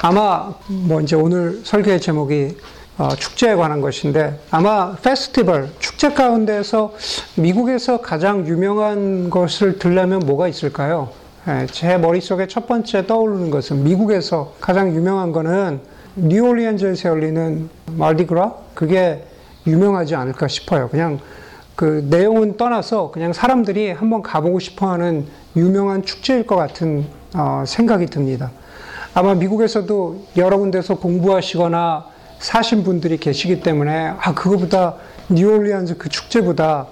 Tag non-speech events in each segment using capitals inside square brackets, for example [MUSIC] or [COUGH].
아마 뭐 이제 오늘 설교의 제목이 어, 축제에 관한 것인데 아마 페스티벌 축제 가운데서 미국에서 가장 유명한 것을 들려면 뭐가 있을까요? 예, 제 머릿속에 첫 번째 떠오르는 것은 미국에서 가장 유명한 거는 뉴올리언즈에서 열리는 말디그라 그게 유명하지 않을까 싶어요. 그냥 그 내용은 떠나서 그냥 사람들이 한번 가보고 싶어하는 유명한 축제일 것 같은 어, 생각이 듭니다. 아마 미국에서도 여러 군데서 공부하시거나 사신 분들이 계시기 때문에 아 그거보다 뉴올리언즈 그 축제보다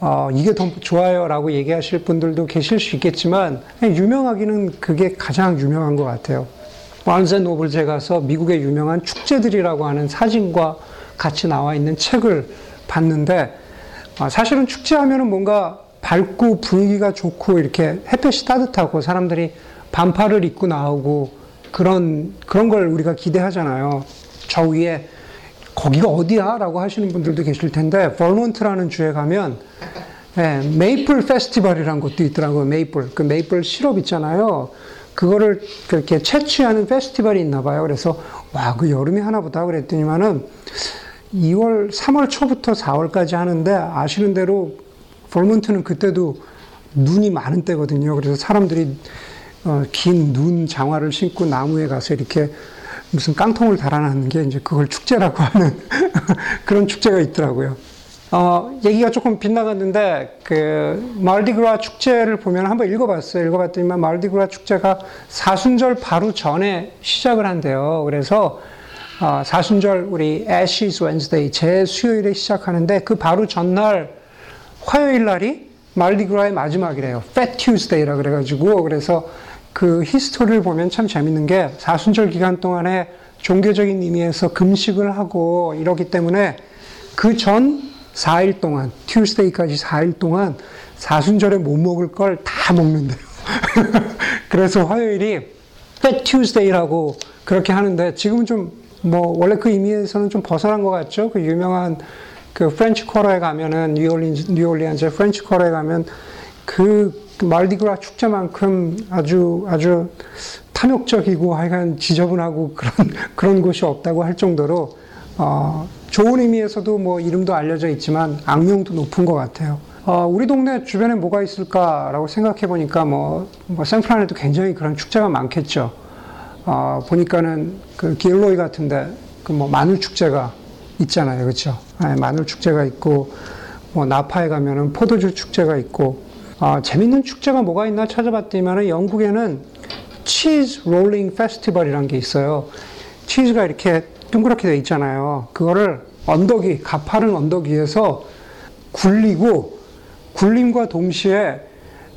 어, 이게 더 좋아요라고 얘기하실 분들도 계실 수 있겠지만 유명하기는 그게 가장 유명한 것 같아요. 완센 노블제 가서 미국의 유명한 축제들이라고 하는 사진과 같이 나와 있는 책을 봤는데 아, 사실은 축제하면은 뭔가 밝고 분위기가 좋고 이렇게 햇볕이 따뜻하고 사람들이 반팔을 입고 나오고 그런 그런 걸 우리가 기대하잖아요. 저 위에 거기가 어디야? 라고 하시는 분들도 계실 텐데 버몬트라는 주에 가면 네, 메이플 페스티벌이라는 것도 있더라고요. 메이플. 그 메이플 시럽 있잖아요. 그거를 그렇게 채취하는 페스티벌이 있나 봐요. 그래서 와, 그 여름이 하나보다 그랬더니만은 2월, 3월 초부터 4월까지 하는데 아시는 대로 볼몬트는 그때도 눈이 많은 때거든요. 그래서 사람들이 어, 긴 눈 장화를 신고 나무에 가서 이렇게 무슨 깡통을 달아놨는 게 이제 그걸 축제라고 [LAUGHS] 하는 그런 축제가 있더라고요. 어, 얘기가 조금 빗나갔는데, 그, 말디그라 축제를 보면 한번 읽어봤어요. 읽어봤더니만 말디그라 축제가 사순절 바로 전에 시작을 한대요. 그래서 어, 사순절 우리 Ashes Wednesday 제 수요일에 시작하는데 그 바로 전날 화요일 날이 말디그라의 마지막이래요. Fat Tuesday라 그래가지고 그래서 그 히스토리를 보면 참 재밌는 게 사순절 기간 동안에 종교적인 의미에서 금식을 하고 이러기 때문에 그 전 4일 동안, Tuesday까지 4일 동안 사순절에 못 먹을 걸 다 먹는데요. [LAUGHS] 그래서 화요일이 Fat Tuesday라고 그렇게 하는데 지금은 좀 뭐 원래 그 의미에서는 좀 벗어난 것 같죠. 그 유명한 그 French Quarter에 가면은 뉴올리안 뉴올리안즈 French Quarter에 가면 그 Mardi Gras 축제만큼 아주 아주 탐욕적이고 하여간 지저분하고 그런 [LAUGHS] 그런 곳이 없다고 할 정도로 어, 좋은 의미에서도 뭐 이름도 알려져 있지만 악명도 높은 것 같아요. 어, 우리 동네 주변에 뭐가 있을까라고 생각해 보니까 뭐, 뭐 샌프란에도 굉장히 그런 축제가 많겠죠. 어, 보니까는 그 길로이 같은데 그 뭐 마늘 축제가 있잖아요. 그렇죠? 네, 마늘 축제가 있고 뭐 나파에 가면은 포도주 축제가 있고 어, 재밌는 축제가 뭐가 있나 찾아봤더니만 영국에는 치즈 롤링 페스티벌이라는 게 있어요. 치즈가 이렇게 둥그렇게 돼 있잖아요. 그거를 언덕 위, 가파른 언덕 위에서 굴리고 굴림과 동시에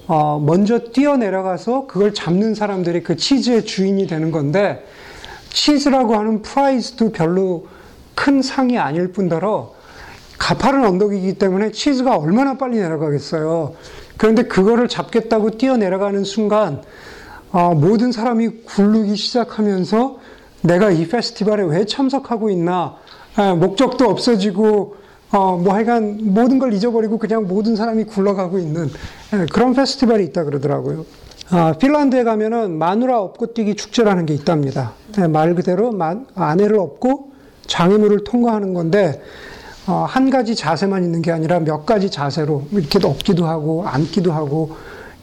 어, 먼저 뛰어 내려가서 그걸 잡는 사람들이 그 치즈의 주인이 되는 건데 치즈라고 하는 prize도 별로 큰 상이 아닐 뿐더러 가파른 언덕이기 때문에 치즈가 얼마나 빨리 내려가겠어요. 그런데 그거를 잡겠다고 뛰어 내려가는 순간 어, 모든 사람이 굴르기 시작하면서 내가 이 페스티벌에 왜 참석하고 있나 에, 목적도 없어지고 어, 뭐 하여간 모든 걸 잊어버리고 그냥 모든 사람이 굴러가고 있는 예, 그런 페스티벌이 있다 그러더라고요. 아, 핀란드에 가면은 마누라 업고 뛰기 축제라는 게 있답니다. 예, 말 그대로 마, 아내를 업고 장애물을 통과하는 건데 어, 한 가지 자세만 있는 게 아니라 몇 가지 자세로 이렇게 업기도 하고 앉기도 하고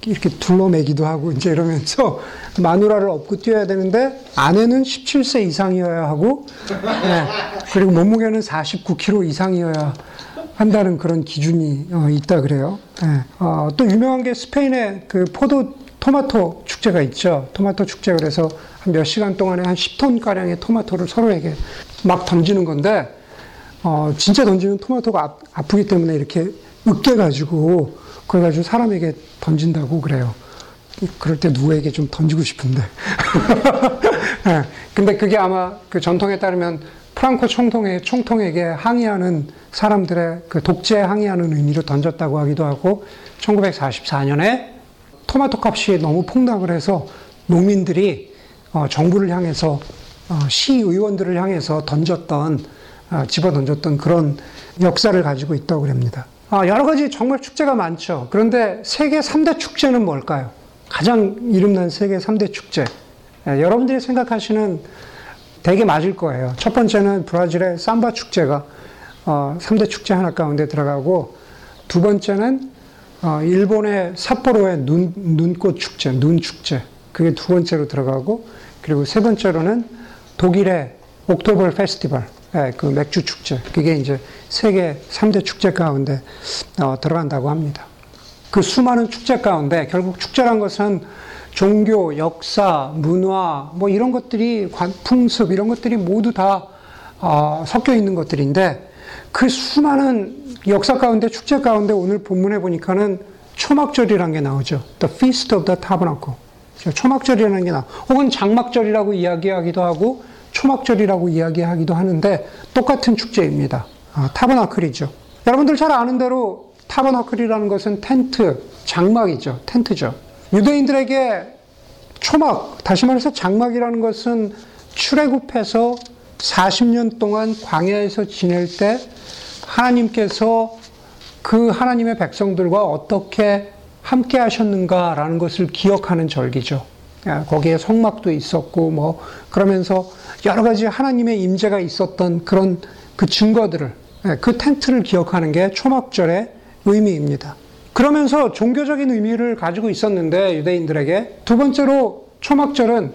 이렇게 둘러매기도 하고 이제 이러면서 [LAUGHS] 마누라를 업고 뛰어야 되는데 아내는 17세 이상이어야 하고 네, 그리고 몸무게는 49kg 이상이어야 한다는 그런 기준이 어, 있다 그래요. 네, 어, 또 유명한 게 스페인의 그 포도 토마토 축제가 있죠. 토마토 축제 그래서 한 몇 시간 동안에 한 10톤 가량의 토마토를 서로에게 막 던지는 건데 어, 진짜 던지면 토마토가 아, 프기 때문에 이렇게 으깨가지고 그래가지고 사람에게 던진다고 그래요. 그럴 때 누구에게 좀 던지고 싶은데. 네, [LAUGHS] 근데 그게 아마 그 전통에 따르면 프랑코 총통에, 총통에게 항의하는 사람들의 그 독재에 항의하는 의미로 던졌다고 하기도 하고 1944년에 토마토 값이 너무 폭락을 해서 농민들이 어, 정부를 향해서 어, 시의원들을 향해서 던졌던 어, 집어 던졌던 그런 역사를 가지고 있다고 합니다. 아, 여러 가지 정말 축제가 많죠. 그런데 세계 3대 축제는 뭘까요? 가장 이름난 세계 3대 축제. 예, 여러분들이 생각하시는 되게 맞을 거예요. 첫 번째는 브라질의 삼바 축제가 어, 3대 축제 하나 가운데 들어가고 두 번째는 어, 일본의 삿포로의 눈, 눈꽃 축제, 눈 축제. 그게 두 번째로 들어가고 그리고 세 번째로는 독일의 옥토벌 페스티벌, 예, 그 맥주 축제. 그게 이제 세계 3대 축제 가운데 어, 들어간다고 합니다. 그 수많은 축제 가운데 결국 축제란 것은 종교, 역사, 문화, 뭐 이런 것들이 풍습 이런 것들이 모두 다 어, 섞여 있는 것들인데 그 수많은 역사 가운데 축제 가운데 오늘 본문에 보니까는 초막절이라는 게 나오죠. The Feast of the Tabernacle. 초막절이라는 게 나. 혹은 장막절이라고 이야기하기도 하고 초막절이라고 이야기하기도 하는데 똑같은 축제입니다. 아, 타버나클이죠. 여러분들 잘 아는 대로 타버나클이라는 것은 텐트, 장막이죠. 텐트죠. 유대인들에게 초막, 다시 말해서 장막이라는 것은 출애굽해서 40년 동안 광야에서 지낼 때 하나님께서 그 하나님의 백성들과 어떻게 함께 하셨는가라는 것을 기억하는 절기죠. 아, 거기에 성막도 있었고 뭐 그러면서 여러 가지 하나님의 임재가 있었던 그런 그 증거들을 예, 그 텐트를 기억하는 게 초막절의 의미입니다. 그러면서 종교적인 의미를 가지고 있었는데 유대인들에게 두 번째로 초막절은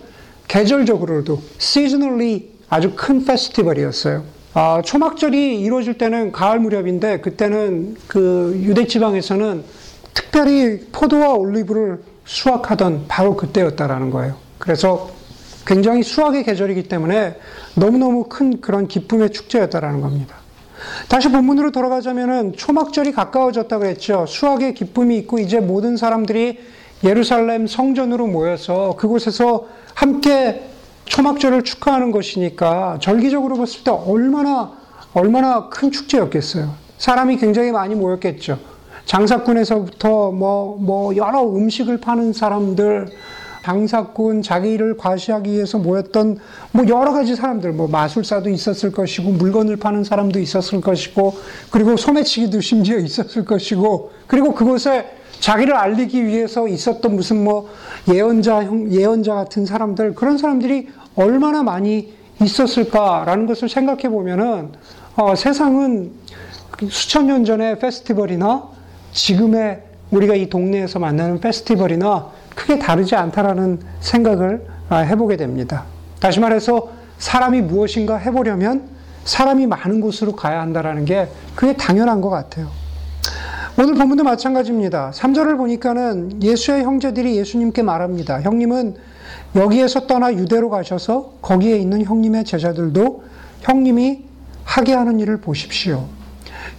계절적으로도 seasonally 아주 큰 페스티벌이었어요. 아, 초막절이 이루어질 때는 가을 무렵인데 그때는 그 유대 지방에서는 특별히 포도와 올리브를 수확하던 바로 그때였다라는 거예요. 그래서 굉장히 수확의 계절이기 때문에 너무너무 큰 그런 기쁨의 축제였다라는 겁니다. 다시 본문으로 돌아가자면은 초막절이 가까워졌다 그랬죠. 수확의 기쁨이 있고 이제 모든 사람들이 예루살렘 성전으로 모여서 그곳에서 함께 초막절을 축하하는 것이니까 절기적으로 봤을 때 얼마나 얼마나 큰 축제였겠어요. 사람이 굉장히 많이 모였겠죠. 장사꾼에서부터 뭐, 뭐, 여러 음식을 파는 사람들, 장사꾼, 자기를 과시하기 위해서 모였던 뭐 여러 가지 사람들, 뭐 마술사도 있었을 것이고, 물건을 파는 사람도 있었을 것이고, 그리고 소매치기도 심지어 있었을 것이고, 그리고 그곳에 자기를 알리기 위해서 있었던 무슨 뭐 예언자, 예언자 같은 사람들, 그런 사람들이 얼마나 많이 있었을까라는 것을 생각해 보면은, 어, 세상은 수천 년 전의 페스티벌이나 지금의 우리가 이 동네에서 만나는 페스티벌이나 크게 다르지 않다라는 생각을 아, 해보게 됩니다. 다시 말해서 사람이 무엇인가 해보려면 사람이 많은 곳으로 가야 한다라는 게 그게 당연한 것 같아요. 오늘 본문도 마찬가지입니다. 3절을 보니까는 예수의 형제들이 예수님께 말합니다. 형님은 여기에서 떠나 유대로 가셔서 거기에 있는 형님의 제자들도 형님이 하게 하는 일을 보십시오.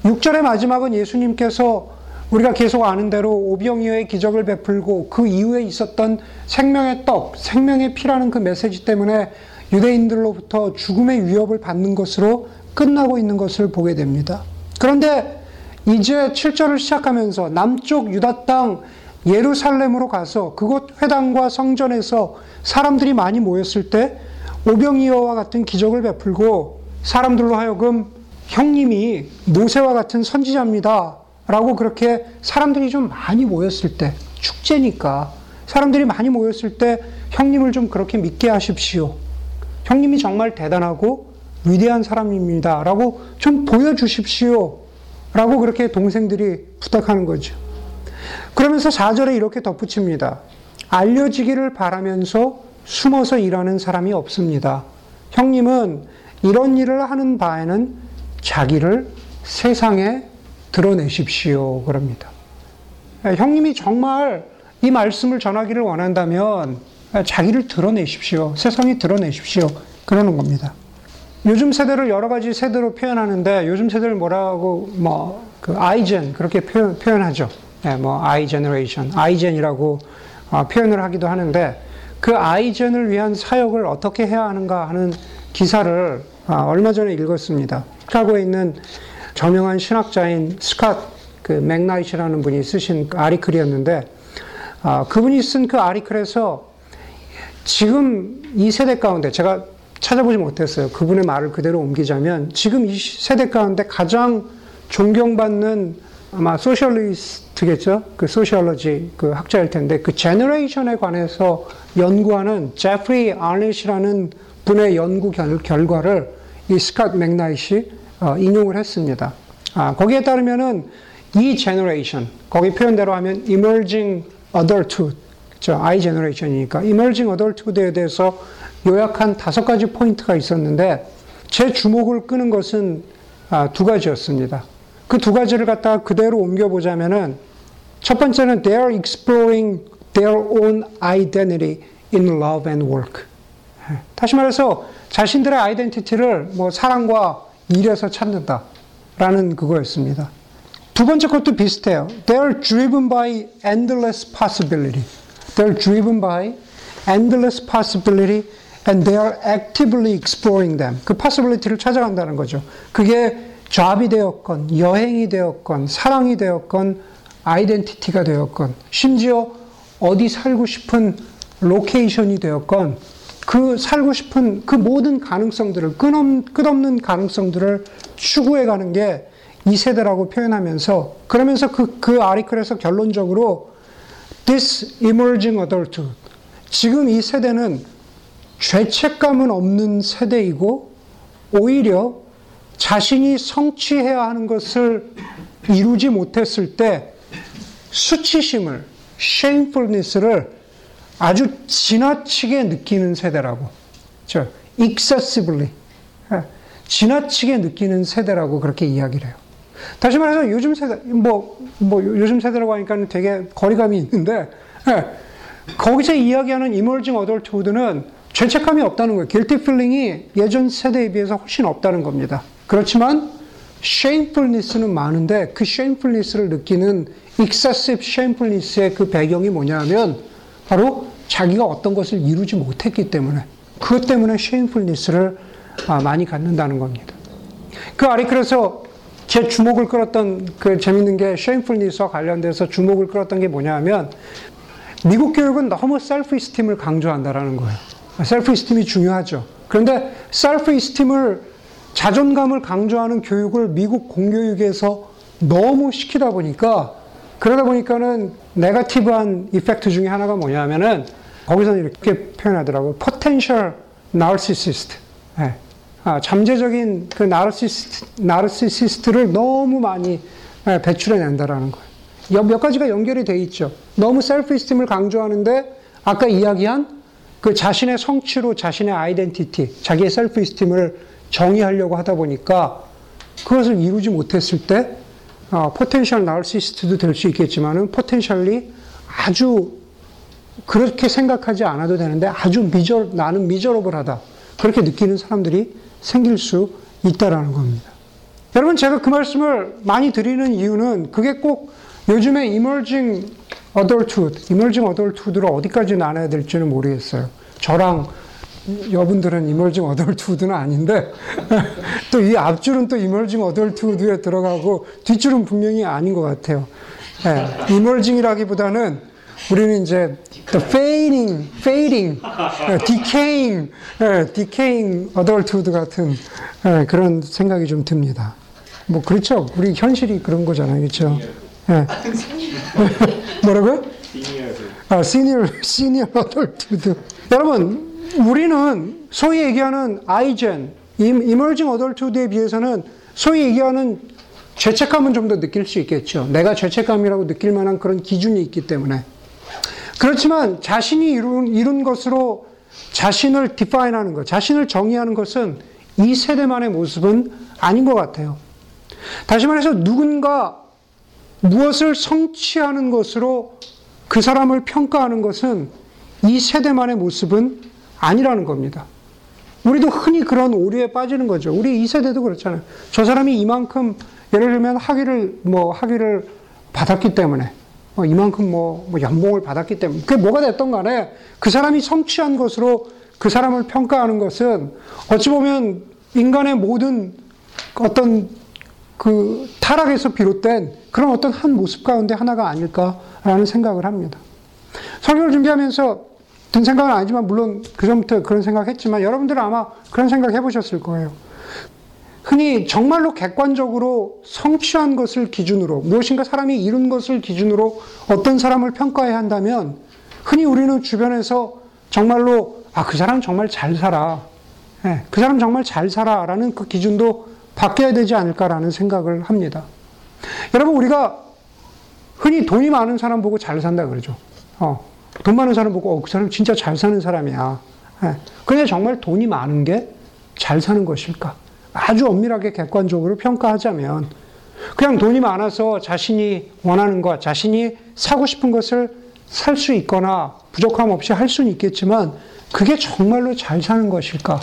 6절의 마지막은 예수님께서 우리가 계속 아는 대로 오병이어의 기적을 베풀고 그 이후에 있었던 생명의 떡, 생명의 피라는 그 메시지 때문에 유대인들로부터 죽음의 위협을 받는 것으로 끝나고 있는 것을 보게 됩니다. 그런데 이제 7절을 시작하면서 남쪽 유다 땅 예루살렘으로 가서 그곳 회당과 성전에서 사람들이 많이 모였을 때 오병이어와 같은 기적을 베풀고 사람들로 하여금 형님이 모세와 같은 선지자입니다. 라고 그렇게 사람들이 좀 많이 모였을 때, 축제니까, 사람들이 많이 모였을 때 형님을 좀 그렇게 믿게 하십시오. 형님이 정말 대단하고 위대한 사람입니다. 라고 좀 보여주십시오. 라고 그렇게 동생들이 부탁하는 거죠. 그러면서 4절에 이렇게 덧붙입니다. 알려지기를 바라면서 숨어서 일하는 사람이 없습니다. 형님은 이런 일을 하는 바에는 자기를 세상에 드러내십시오. 그럽니다. 예, 형님이 정말 이 말씀을 전하기를 원한다면 자기를 드러내십시오. 세상에 드러내십시오. 그러는 겁니다. 요즘 세대를 여러 가지 세대로 표현하는데 요즘 세대를 뭐라고 뭐그 아이젠 그렇게 표현, 표현하죠. 네, 뭐 I generation, iGen이라고 어, 표현을 하기도 하는데 그 iGen을 위한 사역을 어떻게 해야 하는가 하는 기사를 어, 얼마 전에 읽었습니다. 시카고에 있는 저명한 신학자인 스캇 그 맥나이트라는 분이 쓰신 그 article이었는데 아, 그분이 쓴 그 article에서 지금 이 세대 가운데 제가 찾아보지 못했어요. 그분의 말을 그대로 옮기자면 지금 이 세대 가운데 가장 존경받는 아마 sociologist겠죠. 그 sociology 그 학자일 텐데 그 generation에 관해서 연구하는 제프리 아넷이라는 분의 연구 결, 결과를 이 스캇 맥나이트 어, 인용을 했습니다. 아, 거기에 따르면은 이 generation 거기 표현대로 하면 emerging adulthood 저 I 제너레이션이니까 emerging adulthood에 대해서 요약한 다섯 가지 포인트가 있었는데 제 주목을 끄는 것은 아, 두 가지였습니다. 그 두 가지를 갖다가 그대로 옮겨보자면은 첫 번째는 they are exploring their own identity in love and work. 예, 다시 말해서 자신들의 아이덴티티를 뭐 사랑과 일에서 찾는다라는 그거였습니다. 두 번째 것도 비슷해요. They are driven by endless possibility. They are driven by endless possibility and they are actively exploring them. 그 possibility를 찾아간다는 거죠. 그게 job이 되었건, 여행이 되었건, 사랑이 되었건, identity가 되었건, 심지어 어디 살고 싶은 location이 되었건, 그 살고 싶은 그 모든 가능성들을, 끝없, 끝없는 가능성들을 추구해 가는 게 이 세대라고 표현하면서, 그러면서 그, 그 article에서 결론적으로 this emerging adulthood. 지금 이 세대는 죄책감은 없는 세대이고, 오히려 자신이 성취해야 하는 것을 이루지 못했을 때 수치심을, shamefulness를 아주 지나치게 느끼는 세대라고. 저, excessively. 지나치게 느끼는 세대라고 그렇게 이야기를 해요. 다시 말해서 요즘 세대, 뭐, 뭐, 요즘 세대라고 하니까 되게 거리감이 있는데, 예, 거기서 이야기하는 emerging adulthood는 죄책감이 없다는 거예요. guilty feeling이 예전 세대에 비해서 훨씬 없다는 겁니다. 그렇지만, shamefulness는 많은데, 그 shamefulness를 느끼는 excessive shamefulness의 그 배경이 뭐냐면, 바로 자기가 어떤 것을 이루지 못했기 때문에, 그것 때문에 shamefulness를 많이 갖는다는 겁니다. 그 article에서 제 주목을 끌었던 그 재밌는 게 shamefulness와 관련돼서 주목을 끌었던 게 뭐냐면 미국 교육은 너무 self-esteem을 강조한다라는 거예요. self-esteem이 중요하죠. 그런데 self-esteem을 자존감을 강조하는 교육을 미국 공교육에서 너무 시키다 보니까 그러다 보니까는 negative한 effect 중에 하나가 뭐냐면은 거기서는 이렇게 표현하더라고요. potential narcissist. 네. 아, 잠재적인 그 나르시스트, 나르시시스트를 너무 많이 배출해낸다라는 거예요. 몇 가지가 연결이 돼 있죠. 너무 self-esteem을 강조하는데 아까 이야기한 그 자신의 성취로 자신의 identity, 자기의 self-esteem을 정의하려고 하다 보니까 그것을 이루지 못했을 때 어, potential narcissist도 될 수 있겠지만은 potentially 아주 그렇게 생각하지 않아도 되는데 아주 미저 나는 미저러블하다 그렇게 느끼는 사람들이 생길 수 있다라는 겁니다. 여러분 제가 그 말씀을 많이 드리는 이유는 그게 꼭 요즘에 emerging adulthood, emerging adulthood를 어디까지 나눠야 될지는 모르겠어요. 저랑 여분들은 emerging adulthood는 아닌데 또 이 앞줄은 또 emerging adulthood에 들어가고 뒷줄은 분명히 아닌 것 같아요. 네, emerging이라기보다는 우리는 이제 the fading, fading, decaying, decaying adulthood 같은 그런 생각이 좀 듭니다. 뭐 그렇죠. 우리 현실이 그런 거잖아요, 그렇죠? 네. 뭐라고요? 아, senior, senior adulthood. 여러분, 우리는 소위 얘기하는 아이젠, emerging adulthood에 비해서는 소위 얘기하는 죄책감은 좀 더 느낄 수 있겠죠. 내가 죄책감이라고 느낄 만한 그런 기준이 있기 때문에. 그렇지만 자신이 이룬, 이룬 것으로 자신을 디파인 하는 것, 자신을 정의하는 것은 이 세대만의 모습은 아닌 것 같아요. 다시 말해서 누군가 무엇을 성취하는 것으로 그 사람을 평가하는 것은 이 세대만의 모습은 아니라는 겁니다. 우리도 흔히 그런 오류에 빠지는 거죠. 우리 이 세대도 그렇잖아요. 저 사람이 이만큼 예를 들면 학위를 뭐 학위를 받았기 때문에 뭐 이만큼 뭐, 뭐 연봉을 받았기 때문에 그게 뭐가 됐던 간에 그 사람이 성취한 것으로 그 사람을 평가하는 것은 어찌 보면 인간의 모든 어떤 그 타락에서 비롯된 그런 어떤 한 모습 가운데 하나가 아닐까라는 생각을 합니다. 설교를 준비하면서 든 생각은 아니지만 물론 그 전부터 그런 생각 했지만 여러분들은 아마 그런 생각 해보셨을 거예요. 흔히 정말로 객관적으로 성취한 것을 기준으로 무엇인가 사람이 이룬 것을 기준으로 어떤 사람을 평가해야 한다면 흔히 우리는 주변에서 정말로 아 그 사람 정말 잘 살아 예, 그 사람 정말 잘 살아라는 그 기준도 바뀌어야 되지 않을까라는 생각을 합니다. 여러분 우리가 흔히 돈이 많은 사람 보고 잘 산다 그러죠. 어, 돈 많은 사람 보고 어, 그 사람 진짜 잘 사는 사람이야. 예, 근데 정말 돈이 많은 게 잘 사는 것일까? 아주 엄밀하게 객관적으로 평가하자면 그냥 돈이 많아서 자신이 원하는 것, 자신이 사고 싶은 것을 살 수 있거나 부족함 없이 할 수는 있겠지만 그게 정말로 잘 사는 것일까?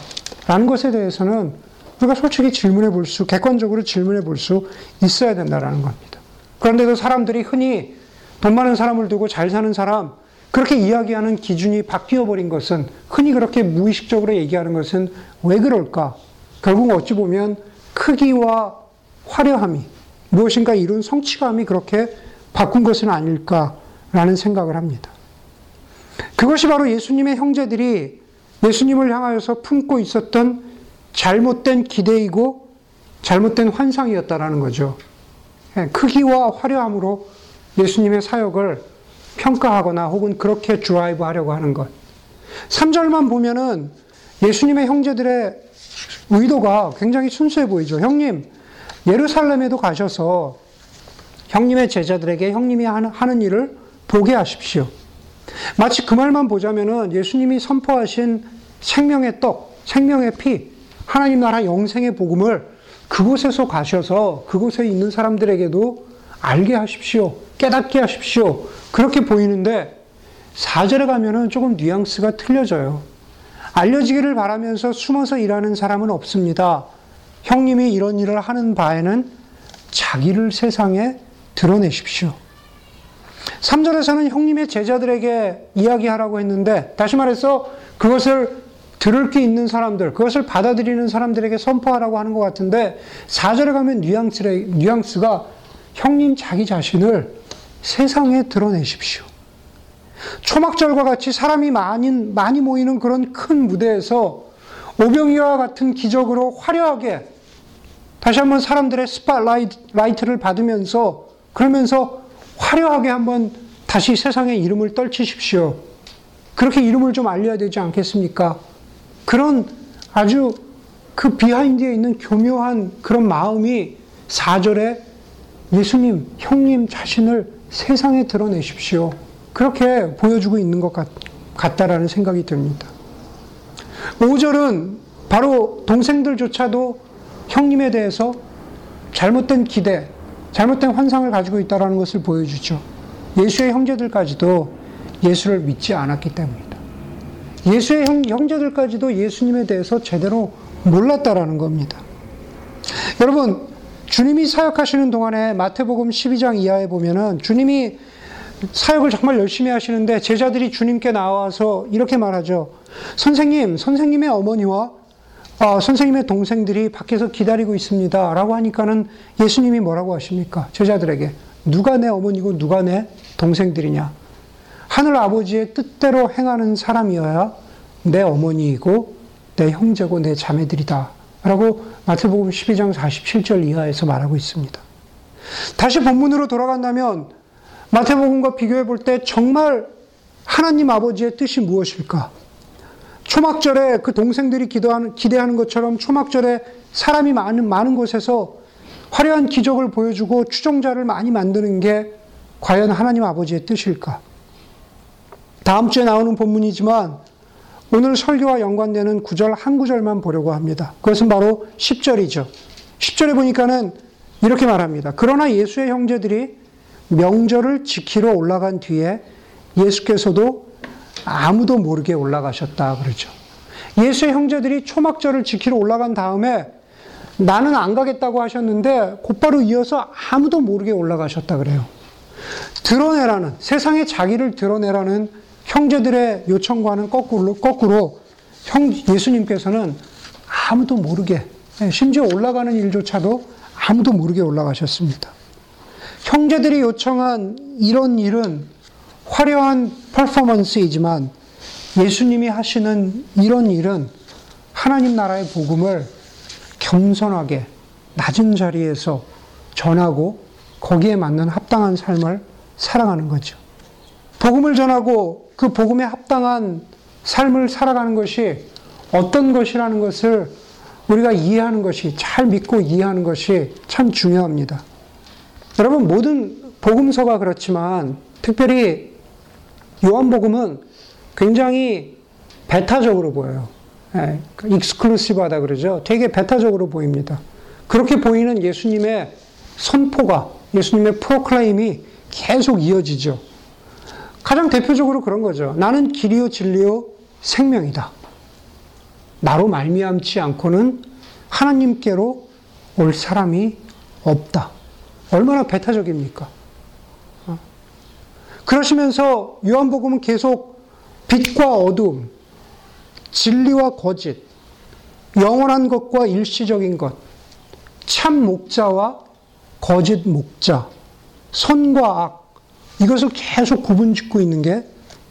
라는 것에 대해서는 우리가 솔직히 질문해 볼 수, 객관적으로 질문해 볼 수 있어야 된다는 겁니다. 그런데도 사람들이 흔히 돈 많은 사람을 두고 잘 사는 사람, 그렇게 이야기하는 기준이 바뀌어 버린 것은, 흔히 그렇게 무의식적으로 얘기하는 것은 왜 그럴까? 결국 어찌 보면 크기와 화려함이 무엇인가 이룬 성취감이 그렇게 바꾼 것은 아닐까라는 생각을 합니다. 그것이 바로 예수님의 형제들이 예수님을 향하여서 품고 있었던 잘못된 기대이고 잘못된 환상이었다라는 거죠. 예, 크기와 화려함으로 예수님의 사역을 평가하거나 혹은 그렇게 드라이브 하려고 하는 것. 3절만 보면은 예수님의 형제들의 의도가 굉장히 순수해 보이죠. 형님, 예루살렘에도 가셔서 형님의 제자들에게 형님이 하는 일을 보게 하십시오. 마치 그 말만 보자면은 예수님이 선포하신 생명의 떡, 생명의 피, 하나님 나라 영생의 복음을 그곳에서 가셔서 그곳에 있는 사람들에게도 알게 하십시오. 깨닫게 하십시오. 그렇게 보이는데 4절에 가면은 조금 뉘앙스가 틀려져요. 알려지기를 바라면서 숨어서 일하는 사람은 없습니다. 형님이 이런 일을 하는 바에는 자기를 세상에 드러내십시오. 3절에서는 형님의 제자들에게 이야기하라고 했는데, 다시 말해서 그것을 들을 게 있는 사람들, 그것을 받아들이는 사람들에게 선포하라고 하는 것 같은데, 4절에 가면 뉘앙스가 형님 자기 자신을 세상에 드러내십시오. 초막절과 같이 사람이 많이, 많이 모이는 그런 큰 무대에서 오병이어와 같은 기적으로 화려하게 다시 한번 사람들의 spotlight를 받으면서 그러면서 화려하게 한번 다시 세상의 이름을 떨치십시오. 그렇게 이름을 좀 알려야 되지 않겠습니까? 그런 아주 그 behind에 있는 교묘한 그런 마음이 4절에 예수님, 형님 자신을 세상에 드러내십시오. 그렇게 보여주고 있는 것 같, 같다라는 생각이 듭니다. 5절은 바로 동생들조차도 형님에 대해서 잘못된 기대, 잘못된 환상을 가지고 있다는 것을 보여주죠. 예수의 형제들까지도 예수를 믿지 않았기 때문이다. 예수의 형, 제들까지도 예수님에 대해서 제대로 몰랐다라는 겁니다. 여러분, 주님이 사역하시는 동안에 마태복음 12장 이하에 보면은 주님이 사역을 정말 열심히 하시는데 제자들이 주님께 나와서 이렇게 말하죠. 선생님, 선생님의 어머니와 어, 선생님의 동생들이 밖에서 기다리고 있습니다. 라고 하니까는 예수님이 뭐라고 하십니까? 제자들에게. 누가 내 어머니고 누가 내 동생들이냐? 하늘 아버지의 뜻대로 행하는 사람이어야 내 어머니이고 내 형제고 내 자매들이다. 라고 마태복음 12장 47절 이하에서 말하고 있습니다. 다시 본문으로 돌아간다면 마태복음과 비교해 볼 때 정말 하나님 아버지의 뜻이 무엇일까? 초막절에 그 동생들이 기도하는, 기대하는 것처럼 초막절에 사람이 많은, 많은 곳에서 화려한 기적을 보여주고 추종자를 많이 만드는 게 과연 하나님 아버지의 뜻일까? 다음 주에 나오는 본문이지만 오늘 설교와 연관되는 구절 한 구절만 보려고 합니다. 그것은 바로 10절이죠. 10절에 보니까는 이렇게 말합니다. 그러나 예수의 형제들이 명절을 지키러 올라간 뒤에 예수께서도 아무도 모르게 올라가셨다 그러죠. 예수의 형제들이 초막절을 지키러 올라간 다음에 나는 안 가겠다고 하셨는데 곧바로 이어서 아무도 모르게 올라가셨다 그래요. 드러내라는 세상에 자기를 드러내라는 형제들의 요청과는 거꾸로 거꾸로 형 예수님께서는 아무도 모르게 심지어 올라가는 일조차도 아무도 모르게 올라가셨습니다. 형제들이 요청한 이런 일은 화려한 퍼포먼스이지만 예수님이 하시는 이런 일은 하나님 나라의 복음을 겸손하게 낮은 자리에서 전하고 거기에 맞는 합당한 삶을 살아가는 거죠. 복음을 전하고 그 복음에 합당한 삶을 살아가는 것이 어떤 것이라는 것을 우리가 이해하는 것이 잘 믿고 이해하는 것이 참 중요합니다. 여러분 모든 복음서가 그렇지만 특별히 요한복음은 굉장히 배타적으로 보여요. 예, 익스클루시브하다 그러죠. 되게 배타적으로 보입니다. 그렇게 보이는 예수님의 선포가 예수님의 프로클레임이 계속 이어지죠. 가장 대표적으로 그런 거죠. 나는 길이요 진리요 생명이다. 나로 말미암지 않고는 하나님께로 올 사람이 없다. 얼마나 배타적입니까? 어? 그러시면서 요한복음은 계속 빛과 어둠, 진리와 거짓, 영원한 것과 일시적인 것, 참 목자와 거짓 목자, 선과 악, 이것을 계속 구분 짓고 있는 게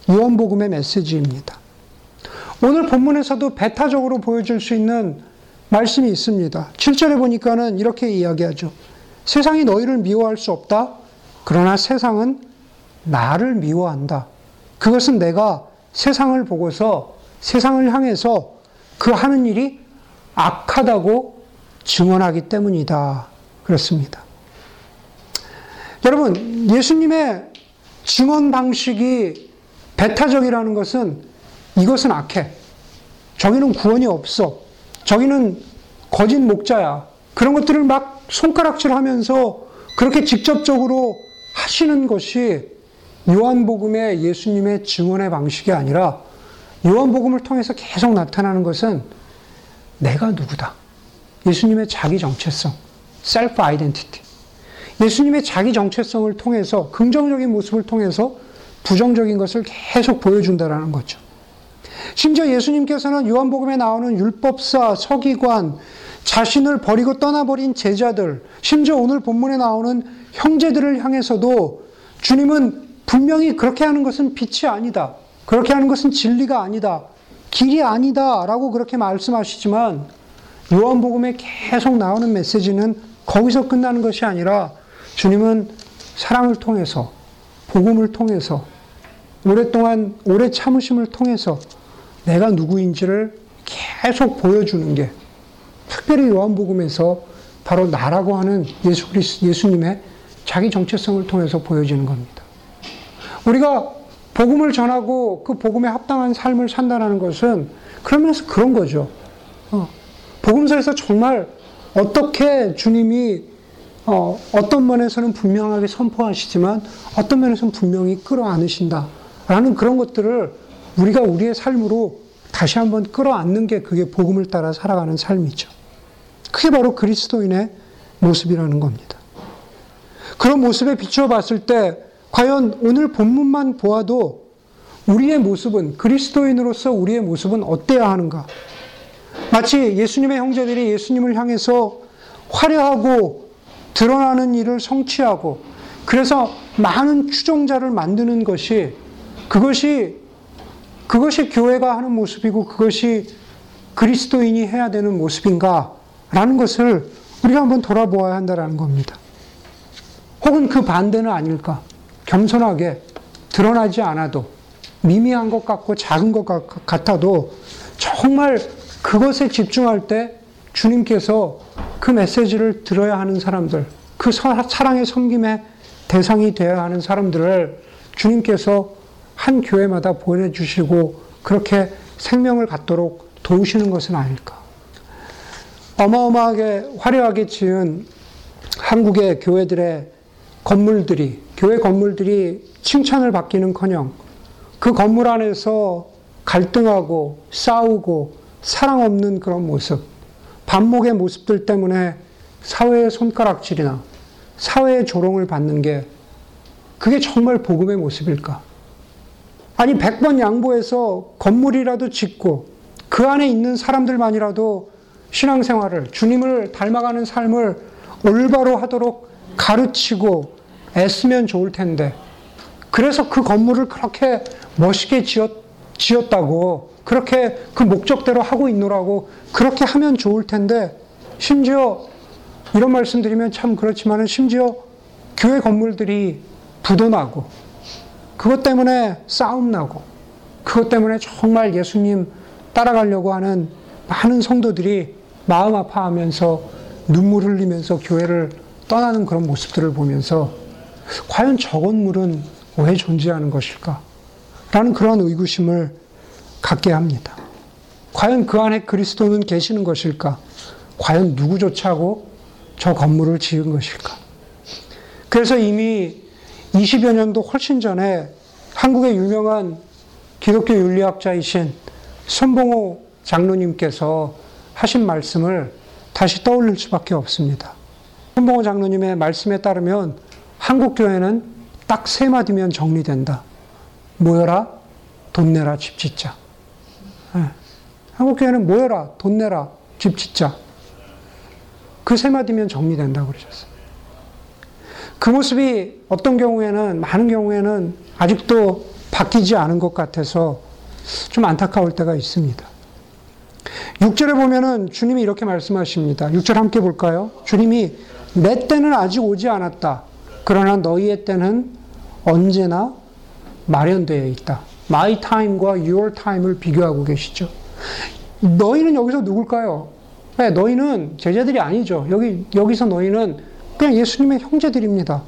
요한복음의 메시지입니다. 오늘 본문에서도 배타적으로 보여줄 수 있는 말씀이 있습니다. 7절에 보니까는 이렇게 이야기하죠. 세상이 너희를 미워할 수 없다. 그러나 세상은 나를 미워한다. 그것은 내가 세상을 보고서 세상을 향해서 그 하는 일이 악하다고 증언하기 때문이다. 그렇습니다. 여러분, 예수님의 증언 방식이 배타적이라는 것은 이것은 악해. 저기는 구원이 없어. 저기는 거짓 목자야. 그런 것들을 막 손가락질 하면서 그렇게 직접적으로 하시는 것이 요한복음의 예수님의 증언의 방식이 아니라 요한복음을 통해서 계속 나타나는 것은 내가 누구다. 예수님의 자기 정체성, 셀프 아이덴티티. 예수님의 자기 정체성을 통해서 긍정적인 모습을 통해서 부정적인 것을 계속 보여준다라는 거죠. 심지어 예수님께서는 요한복음에 나오는 율법사, 서기관, 자신을 버리고 떠나버린 제자들, 심지어 오늘 본문에 나오는 형제들을 향해서도 주님은 분명히 그렇게 하는 것은 빛이 아니다. 그렇게 하는 것은 진리가 아니다. 길이 아니다. 라고 그렇게 말씀하시지만 요한복음에 계속 나오는 메시지는 거기서 끝나는 것이 아니라 주님은 사랑을 통해서, 복음을 통해서, 오랫동안, 오래 참으심을 통해서 내가 누구인지를 계속 보여주는 게 특별히 요한복음에서 바로 나라고 하는 예수 그리스 예수님의 자기 정체성을 통해서 보여지는 겁니다. 우리가 복음을 전하고 그 복음에 합당한 삶을 산다는 것은 그러면서 그런 거죠. 어, 복음서에서 정말 어떻게 주님이 어, 어떤 면에서는 분명하게 선포하시지만 어떤 면에서는 분명히 끌어안으신다라는 그런 것들을 우리가 우리의 삶으로 다시 한번 끌어안는 게 그게 복음을 따라 살아가는 삶이죠. 그게 바로 그리스도인의 모습이라는 겁니다. 그런 모습에 비추어 봤을 때 과연 오늘 본문만 보아도 우리의 모습은 그리스도인으로서 우리의 모습은 어때야 하는가? 마치 예수님의 형제들이 예수님을 향해서 화려하고 드러나는 일을 성취하고 그래서 많은 추종자를 만드는 것이 그것이 그것이 교회가 하는 모습이고 그것이 그리스도인이 해야 되는 모습인가라는 것을 우리가 한번 돌아보아야 한다는 겁니다. 혹은 그 반대는 아닐까? 겸손하게 드러나지 않아도 미미한 것 같고 작은 것 같아도 정말 그것에 집중할 때 주님께서 그 메시지를 들어야 하는 사람들, 그 사랑의 섬김의 대상이 되어야 하는 사람들을 주님께서 한 교회마다 보내주시고 그렇게 생명을 갖도록 도우시는 것은 아닐까. 어마어마하게 화려하게 지은 한국의 교회들의 건물들이, 교회 건물들이 칭찬을 받기는 커녕 그 건물 안에서 갈등하고 싸우고 사랑 없는 그런 모습, 반목의 모습들 때문에 사회의 손가락질이나 사회의 조롱을 받는 게 그게 정말 복음의 모습일까? 아니, 100번 양보해서 건물이라도 짓고 그 안에 있는 사람들만이라도 신앙생활을, 주님을 닮아가는 삶을 올바로 하도록 가르치고 애쓰면 좋을 텐데, 그래서 그 건물을 그렇게 멋있게 지었, 지었다고, 그렇게 그 목적대로 하고 있노라고, 그렇게 하면 좋을 텐데, 심지어 이런 말씀 드리면 참 그렇지만은 심지어 교회 건물들이 부도나고 그것 때문에 싸움 나고 그것 때문에 정말 예수님 따라가려고 하는 많은 성도들이 마음 아파하면서 눈물 흘리면서 교회를 떠나는 그런 모습들을 보면서 과연 저 건물은 왜 존재하는 것일까? 라는 그런 의구심을 갖게 합니다. 과연 그 안에 그리스도는 계시는 것일까? 과연 누구조차 고 저 건물을 지은 것일까? 그래서 이미 20여 년도 훨씬 전에 한국의 유명한 기독교 윤리학자이신 손봉호 장로님께서 하신 말씀을 다시 떠올릴 수밖에 없습니다. 손봉호 장로님의 말씀에 따르면 한국 교회는 딱 세 마디면 정리된다. 모여라, 돈 내라, 집 짓자. 네. 한국 교회는 모여라, 돈 내라, 집 짓자. 그 세 마디면 정리된다고 그러셨어요. 그 모습이 어떤 경우에는, 많은 경우에는 아직도 바뀌지 않은 것 같아서 좀 안타까울 때가 있습니다. 6절에 보면은 주님이 이렇게 말씀하십니다. 6절 함께 볼까요? 주님이 내 때는 아직 오지 않았다. 그러나 너희의 때는 언제나 마련되어 있다. My time과 your time을 비교하고 계시죠. 너희는 여기서 누굴까요? 네, 너희는 제자들이 아니죠. 여기, 여기서 너희는 그냥 예수님의 형제들입니다.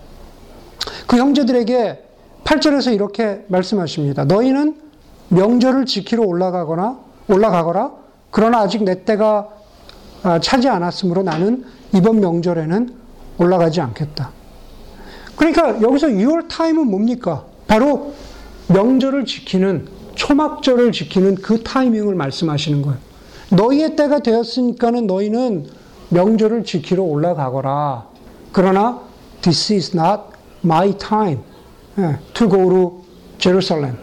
그 형제들에게 8절에서 이렇게 말씀하십니다. 너희는 명절을 지키러 올라가거나, 올라가거라. 그러나 아직 내 때가 아, 차지 않았으므로 나는 이번 명절에는 올라가지 않겠다. 그러니까 여기서 6월 타임은 뭡니까? 바로 명절을 지키는 초막절을 지키는 그 타이밍을 말씀하시는 거예요. 너희의 때가 되었으니까는 너희는 명절을 지키러 올라가거라. 그러나 this is not my time to go to Jerusalem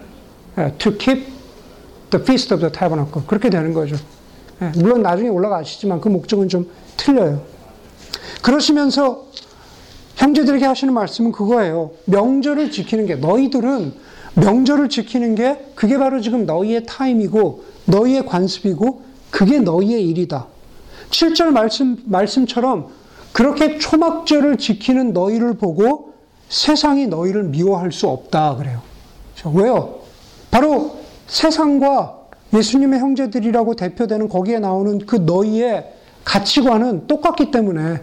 to keep the feast of the tabernacle. 그렇게 되는 거죠. 물론 나중에 올라가시지만 그 목적은 좀 틀려요. 그러시면서 형제들에게 하시는 말씀은 그거예요. 명절을 지키는 게 너희들은 명절을 지키는 게 그게 바로 지금 너희의 타임이고 너희의 관습이고 그게 너희의 일이다. 7절 말씀, 말씀처럼 그렇게 초막절을 지키는 너희를 보고 세상이 너희를 미워할 수 없다. 그래요. 왜요? 바로 세상과 예수님의 형제들이라고 대표되는 거기에 나오는 그 너희의 가치관은 똑같기 때문에,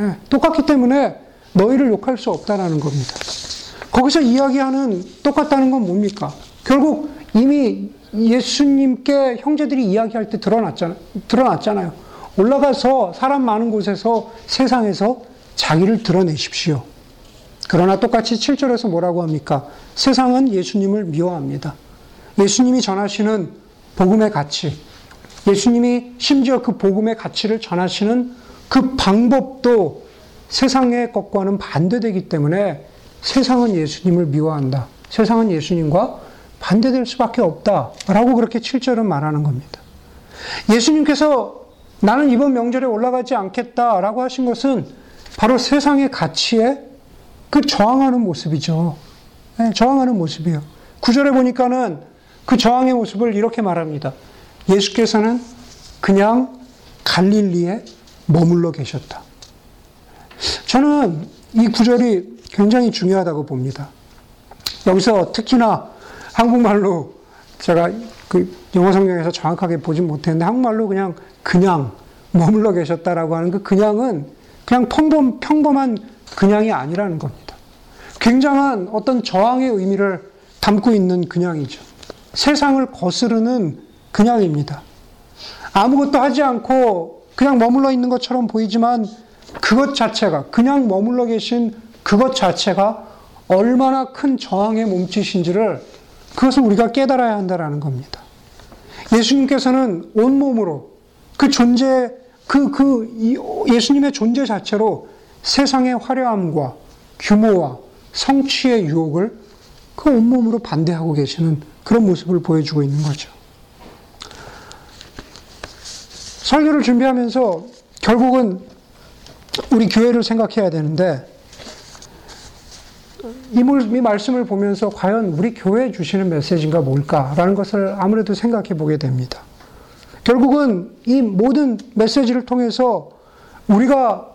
예, 똑같기 때문에 너희를 욕할 수 없다라는 겁니다. 거기서 이야기하는 똑같다는 건 뭡니까? 결국 이미 예수님께 형제들이 이야기할 때 드러났잖아요. 드러났잖아요. 올라가서 사람 많은 곳에서 세상에서 자기를 드러내십시오. 그러나 똑같이 7절에서 뭐라고 합니까? 세상은 예수님을 미워합니다. 예수님이 전하시는 복음의 가치, 예수님이 심지어 그 복음의 가치를 전하시는 그 방법도 세상의 것과는 반대되기 때문에 세상은 예수님을 미워한다. 세상은 예수님과 반대될 수밖에 없다. 라고 그렇게 7절은 말하는 겁니다. 예수님께서 나는 이번 명절에 올라가지 않겠다 라고 하신 것은 바로 세상의 가치에 그 저항하는 모습이죠. 네, 저항하는 모습이에요. 구절에 보니까는 그 저항의 모습을 이렇게 말합니다. 예수께서는 그냥 갈릴리에 머물러 계셨다. 저는 이 구절이 굉장히 중요하다고 봅니다. 여기서 특히나 한국말로 제가 그 영어 성경에서 정확하게 보진 못했는데 한국말로 그냥 그냥 머물러 계셨다라고 하는 그 그냥은 그냥 평범, 평범한 그냥이 아니라는 겁니다. 굉장한 어떤 저항의 의미를 담고 있는 그냥이죠. 세상을 거스르는 그냥입니다. 아무것도 하지 않고 그냥 머물러 있는 것처럼 보이지만 그것 자체가 그냥 머물러 계신 그것 자체가 얼마나 큰 저항의 몸짓인지를 그것을 우리가 깨달아야 한다라는 겁니다. 예수님께서는 온 몸으로 그 존재, 그, 그, 예수님의 존재 자체로 세상의 화려함과 규모와 성취의 유혹을 그 온몸으로 반대하고 계시는 그런 모습을 보여주고 있는 거죠. 설교를 준비하면서 결국은 우리 교회를 생각해야 되는데 이, 말씀을 보면서 과연 우리 교회에 주시는 메시지가 뭘까라는 것을 아무래도 생각해 보게 됩니다. 결국은 이 모든 메시지를 통해서 우리가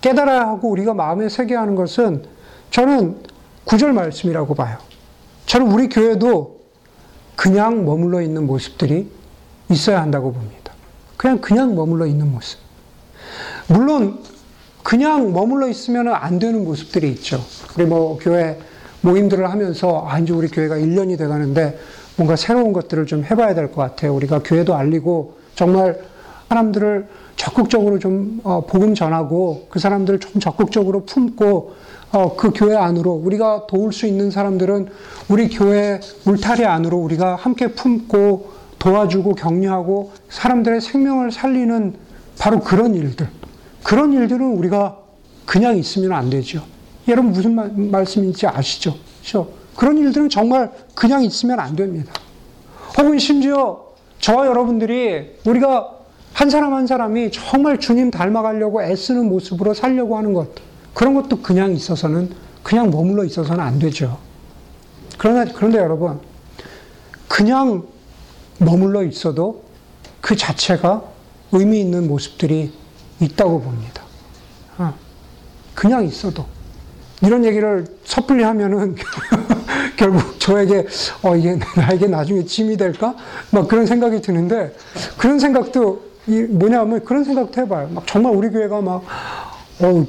깨달아야 하고 우리가 마음에 새겨야 하는 것은 저는 구절 말씀이라고 봐요. 저는 우리 교회도 그냥 머물러 있는 모습들이 있어야 한다고 봅니다. 그냥 그냥 머물러 있는 모습. 물론 그냥 머물러 있으면 안 되는 모습들이 있죠. 우리 뭐 교회 모임들을 하면서 아 이제 우리 교회가 1년이 돼 가는데 뭔가 새로운 것들을 좀 해봐야 될 것 같아요. 우리가 교회도 알리고 정말 사람들을 적극적으로 좀 어, 복음 전하고 그 사람들을 좀 적극적으로 품고 어, 그 교회 안으로 우리가 도울 수 있는 사람들은 우리 교회 울타리 안으로 우리가 함께 품고 도와주고 격려하고 사람들의 생명을 살리는 바로 그런 일들. 그런 일들은 우리가 그냥 있으면 안 되죠. 여러분 무슨 말, 말씀인지 아시죠? 그렇죠? 그런 일들은 정말 그냥 있으면 안 됩니다. 혹은 심지어 저와 여러분들이 우리가 한 사람 한 사람이 정말 주님 닮아가려고 애쓰는 모습으로 살려고 하는 것, 그런 것도 그냥 있어서는, 그냥 머물러 있어서는 안 되죠. 그러나, 그런데 여러분, 그냥 머물러 있어도 그 자체가 의미 있는 모습들이 있다고 봅니다. 어, 그냥 있어도. 이런 얘기를 섣불리 하면은 [LAUGHS] 결국 저에게 어 이게 나에게 나중에 짐이 될까? 막 그런 생각이 드는데 그런 생각도 이 뭐냐면 그런 생각도 해봐요. 막 정말 우리 교회가 막 어,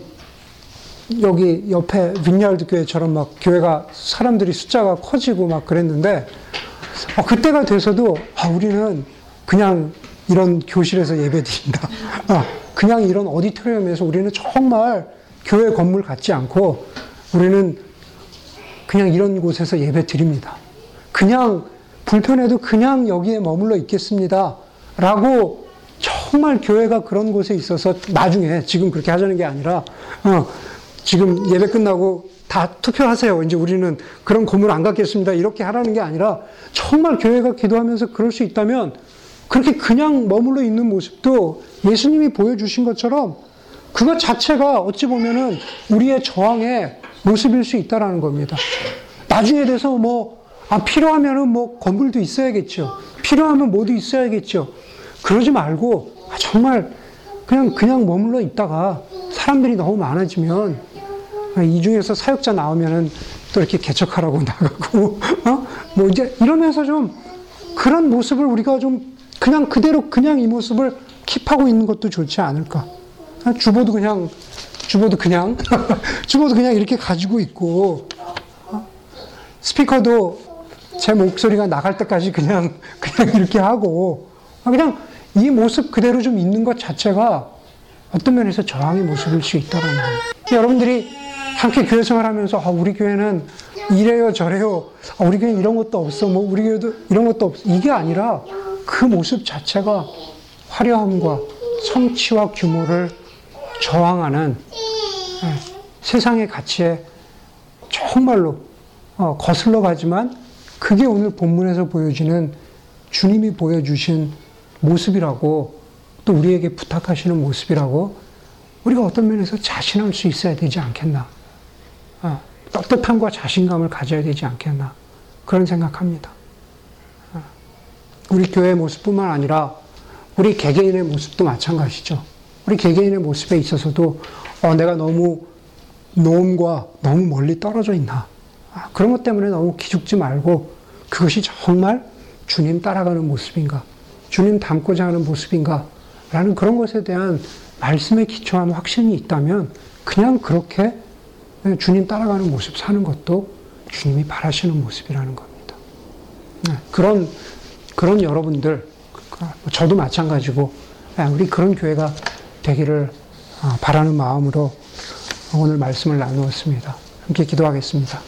여기 옆에 vineyard 교회처럼 막 교회가 사람들이 숫자가 커지고 막 그랬는데 어, 그때가 돼서도 아, 우리는 그냥 이런 교실에서 예배 드린다. 아, 그냥 이런 오디토리움에서 우리는 정말 교회 건물 같지 않고 우리는 그냥 이런 곳에서 예배 드립니다. 그냥 불편해도 그냥 여기에 머물러 있겠습니다. 라고 정말 교회가 그런 곳에 있어서 나중에 지금 그렇게 하자는 게 아니라 어, 지금 예배 끝나고 다 투표하세요. 이제 우리는 그런 건물 안 갖겠습니다. 이렇게 하라는 게 아니라 정말 교회가 기도하면서 그럴 수 있다면 그렇게 그냥 머물러 있는 모습도 예수님이 보여주신 것처럼 그것 자체가 어찌 보면은 우리의 저항의 모습일 수 있다라는 겁니다. 나중에 돼서 뭐, 아, 필요하면은 뭐 건물도 있어야겠죠. 필요하면 뭐도 있어야겠죠. 그러지 말고, 아, 정말 그냥, 그냥 머물러 있다가 사람들이 너무 많아지면 이 중에서 사역자 나오면은 또 이렇게 개척하라고 [LAUGHS] 나가고, 어? 뭐 이제 이러면서 좀 그런 모습을 우리가 좀 그냥 그대로 그냥 이 모습을 킵하고 있는 것도 좋지 않을까. 주보도 그냥, 주보도 그냥, [LAUGHS] 주보도 그냥 이렇게 가지고 있고, 어? 스피커도 제 목소리가 나갈 때까지 그냥, [LAUGHS] 그냥 이렇게 하고, 그냥 이 모습 그대로 좀 있는 것 자체가 어떤 면에서 저항의 모습일 수 있다는 거예요. 여러분들이 함께 교회 생활하면서 아, 우리 교회는 이래요 저래요 아, 우리 교회 이런 것도 없어 뭐 우리 교회도 이런 것도 없어 이게 아니라 그 모습 자체가 화려함과 성취와 규모를 저항하는 예, 세상의 가치에 정말로 어, 거슬러 가지만 그게 오늘 본문에서 보여지는 주님이 보여주신 모습이라고 또 우리에게 부탁하시는 모습이라고 우리가 어떤 면에서 자신할 수 있어야 되지 않겠나. 어, 떳떳함과 자신감을 가져야 되지 않겠나. 그런 생각합니다. 어, 우리 교회의 모습뿐만 아니라 우리 개개인의 모습도 마찬가지죠. 우리 개개인의 모습에 있어서도 어, 내가 너무 노음과 너무 멀리 떨어져 있나. 아, 그런 것 때문에 너무 기죽지 말고 그것이 정말 주님 따라가는 모습인가. 주님 닮고자 하는 모습인가. 라는 그런 것에 대한 말씀에 기초한 확신이 있다면 그냥 그렇게 주님 따라가는 모습 사는 것도 주님이 바라시는 모습이라는 겁니다. 네, 그런, 그런 여러분들, 저도 마찬가지고, 우리 그런 교회가 되기를 바라는 마음으로 오늘 말씀을 나누었습니다. 함께 기도하겠습니다.